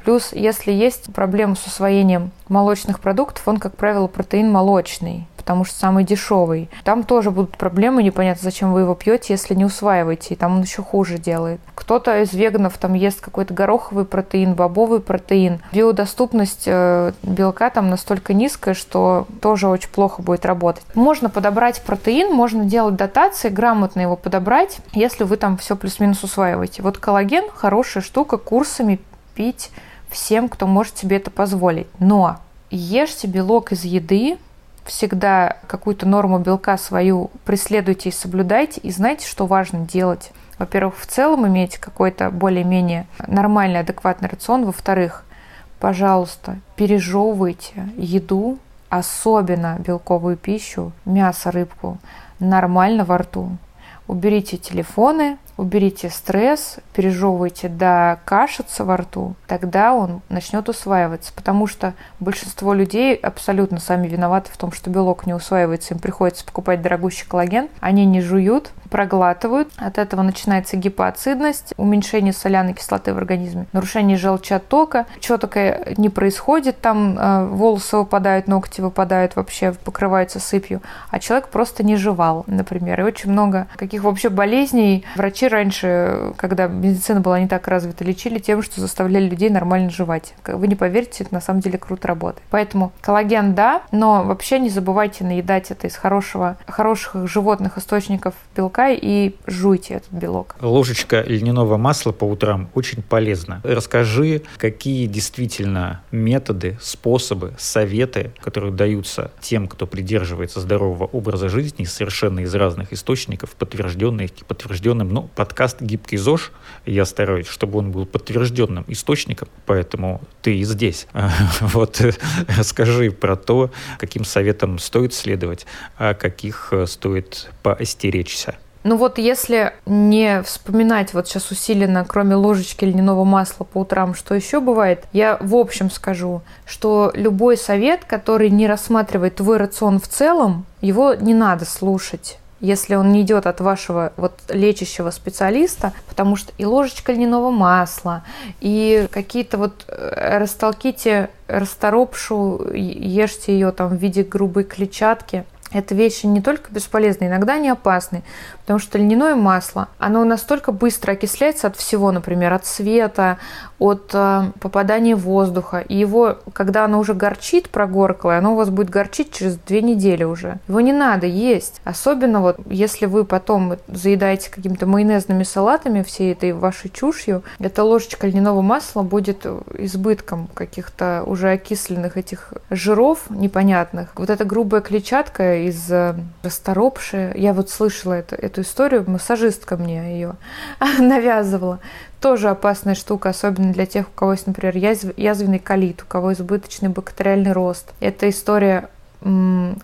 Плюс, если есть проблемы с усвоением молочных продуктов, он, как правило, протеин молочный потому что самый дешевый. Там тоже будут проблемы, непонятно, зачем вы его пьете, если не усваиваете, и там он еще хуже делает. Кто-то из веганов там ест какой-то гороховый протеин, бобовый протеин. Биодоступность э, белка там настолько низкая, что тоже очень плохо будет работать. Можно подобрать протеин, можно делать дотации, грамотно его подобрать, если вы там все плюс-минус усваиваете. Вот коллаген хорошая штука, курсами пить всем, кто может себе это позволить. Но ешьте белок из еды, всегда какую-то норму белка свою преследуйте и соблюдайте, и знаете, что важно делать. Во-первых, в целом иметь какой-то более-менее нормальный, адекватный рацион. Во-вторых, пожалуйста, пережевывайте еду, особенно белковую пищу, мясо, рыбку, нормально во рту. Уберите телефоны, уберите стресс, пережевывайте до кашица во рту, тогда он начнет усваиваться, потому что большинство людей абсолютно сами виноваты в том, что белок не усваивается, им приходится покупать дорогущий коллаген, они не жуют, проглатывают, от этого начинается гипоацидность, уменьшение соляной кислоты в организме, нарушение желчатока, что такое не происходит, там э, волосы выпадают, ногти выпадают, вообще покрываются сыпью, а человек просто не жевал, например, и очень много каких вообще болезней врачи раньше, когда медицина была не так развита, лечили тем, что заставляли людей нормально жевать. Вы не поверите, это на самом деле круто работает. Поэтому коллаген да, но вообще не забывайте наедать это из хорошего, хороших животных источников белка и жуйте этот белок.
Ложечка льняного масла по утрам очень полезна. Расскажи, какие действительно методы, способы, советы, которые даются тем, кто придерживается здорового образа жизни совершенно из разных источников, подтвержденных, подтвержденным, ну, подкаст «Гибкий ЗОЖ», я стараюсь, чтобы он был подтвержденным источником, поэтому ты и здесь. *laughs* Вот расскажи про то, каким советам стоит следовать, а каких э, стоит поостеречься.
Ну вот если не вспоминать вот сейчас усиленно, кроме ложечки льняного масла по утрам, что еще бывает, я в общем скажу, что любой совет, который не рассматривает твой рацион в целом, его не надо слушать если он не идет от вашего вот лечащего специалиста, потому что и ложечка льняного масла, и какие-то вот э, растолките расторопшу, ешьте ее там в виде грубой клетчатки – это вещи не только бесполезные, иногда они опасны, потому что льняное масло, оно настолько быстро окисляется от всего, например, от света, от э, попадания воздуха, и его, когда оно уже горчит прогорклое, оно у вас будет горчить через две недели уже. Его не надо есть, особенно вот если вы потом заедаете какими-то майонезными салатами всей этой вашей чушью, эта ложечка льняного масла будет избытком каких-то уже окисленных этих жиров непонятных. Вот эта грубая клетчатка из э, расторопши. Я вот слышала это, эту историю, массажистка мне ее *laughs* навязывала. Тоже опасная штука, особенно для тех, у кого есть, например, язв, язвенный колит, у кого избыточный бактериальный рост. Это история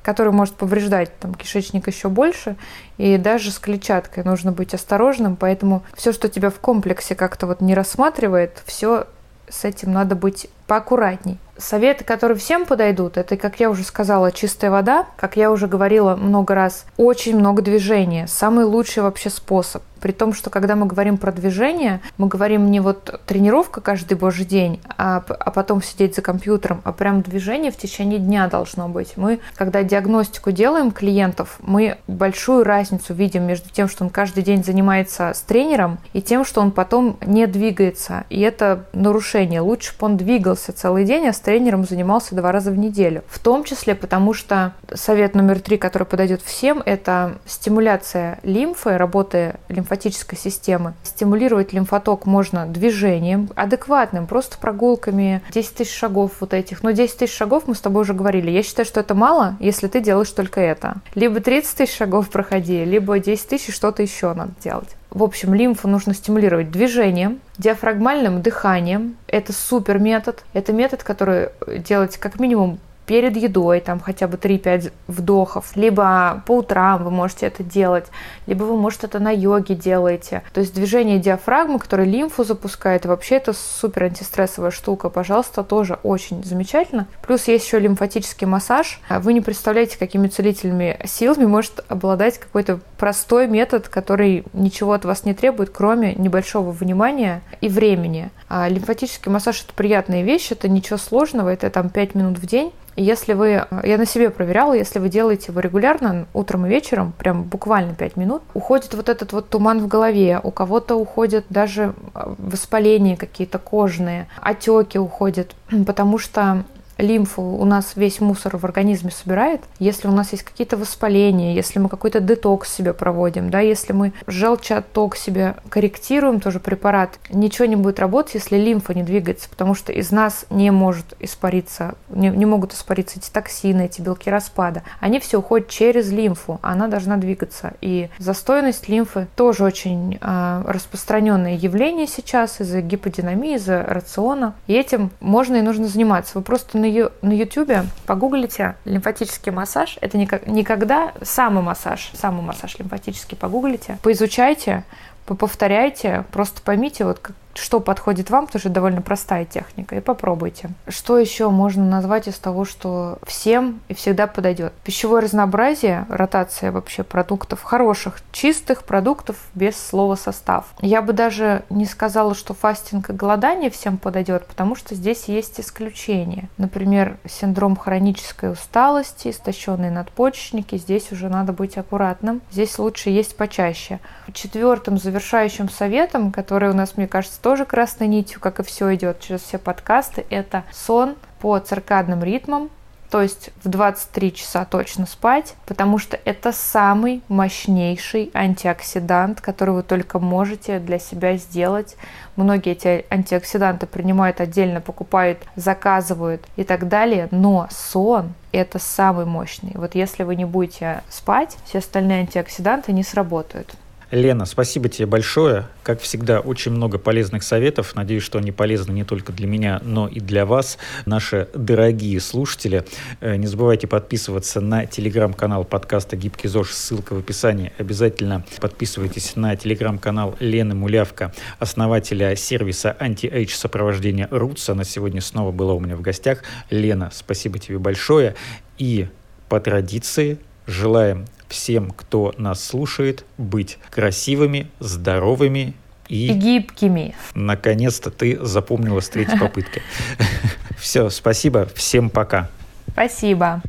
которая может повреждать там, кишечник еще больше, и даже с клетчаткой нужно быть осторожным, поэтому все, что тебя в комплексе как-то вот не рассматривает, все с этим надо быть поаккуратней. Советы, которые всем подойдут, это, как я уже сказала, чистая вода. Как я уже говорила много раз, очень много движения. Самый лучший вообще способ. При том, что когда мы говорим про движение, мы говорим не вот тренировка каждый божий день, а, а потом сидеть за компьютером, а прям движение в течение дня должно быть. Мы, когда диагностику делаем клиентов, мы большую разницу видим между тем, что он каждый день занимается с тренером, и тем, что он потом не двигается. И это нарушение. Лучше бы он двигался целый день, а с тренером занимался два раза в неделю. В том числе потому, что совет номер три, который подойдет всем, это стимуляция лимфы, работы лимфатической системы. Стимулировать лимфоток можно движением, адекватным, просто прогулками, 10 тысяч шагов вот этих. Но 10 тысяч шагов мы с тобой уже говорили. Я считаю, что это мало, если ты делаешь только это. Либо 30 тысяч шагов проходи, либо 10 тысяч что-то еще надо делать. В общем, лимфу нужно стимулировать движением, диафрагмальным дыханием. Это супер метод. Это метод, который делать как минимум перед едой, там хотя бы 3-5 вдохов, либо по утрам вы можете это делать, либо вы, может, это на йоге делаете. То есть движение диафрагмы, которое лимфу запускает, вообще это супер антистрессовая штука, пожалуйста, тоже очень замечательно. Плюс есть еще лимфатический массаж. Вы не представляете, какими целительными силами может обладать какой-то простой метод, который ничего от вас не требует, кроме небольшого внимания и времени. А лимфатический массаж – это приятная вещь, это ничего сложного, это там 5 минут в день. Если вы, я на себе проверяла, если вы делаете его регулярно, утром и вечером, прям буквально 5 минут, уходит вот этот вот туман в голове, у кого-то уходят даже а, воспаления какие-то кожные, отеки уходят, *clears throat* потому что лимфу у нас весь мусор в организме собирает, если у нас есть какие-то воспаления, если мы какой-то детокс себе проводим, да, если мы желчаток себе корректируем, тоже препарат, ничего не будет работать, если лимфа не двигается, потому что из нас не может испариться, не, не могут испариться эти токсины, эти белки распада. Они все уходят через лимфу, она должна двигаться. И застойность лимфы тоже очень э, распространенное явление сейчас из-за гиподинамии, из-за рациона. И этим можно и нужно заниматься. Вы просто на, ю, на YouTube погуглите лимфатический массаж. Это никогда самый массаж, самый массаж лимфатический погуглите. Поизучайте, Поповторяйте, просто поймите, вот как что подходит вам, потому что это довольно простая техника, и попробуйте. Что еще можно назвать из того, что всем и всегда подойдет? Пищевое разнообразие, ротация вообще продуктов, хороших, чистых продуктов без слова состав. Я бы даже не сказала, что фастинг и голодание всем подойдет, потому что здесь есть исключения. Например, синдром хронической усталости, истощенные надпочечники, здесь уже надо быть аккуратным. Здесь лучше есть почаще. Четвертым завершающим советом, который у нас, мне кажется, тоже красной нитью, как и все идет через все подкасты, это сон по циркадным ритмам, то есть в 23 часа точно спать, потому что это самый мощнейший антиоксидант, который вы только можете для себя сделать. Многие эти антиоксиданты принимают отдельно, покупают, заказывают и так далее, но сон это самый мощный. Вот если вы не будете спать, все остальные антиоксиданты не сработают.
Лена, спасибо тебе большое. Как всегда, очень много полезных советов. Надеюсь, что они полезны не только для меня, но и для вас, наши дорогие слушатели. Э, не забывайте подписываться на телеграм-канал подкаста «Гибкий ЗОЖ». Ссылка в описании. Обязательно подписывайтесь на телеграм-канал Лены Мулявка, основателя сервиса anti-age сопровождения Roots. Она сегодня снова была у меня в гостях. Лена, спасибо тебе большое. И по традиции желаем всем, кто нас слушает, быть красивыми, здоровыми и...
Гибкими.
Наконец-то ты запомнила с третьей попытки. *laughs* Все, спасибо, всем пока.
Спасибо.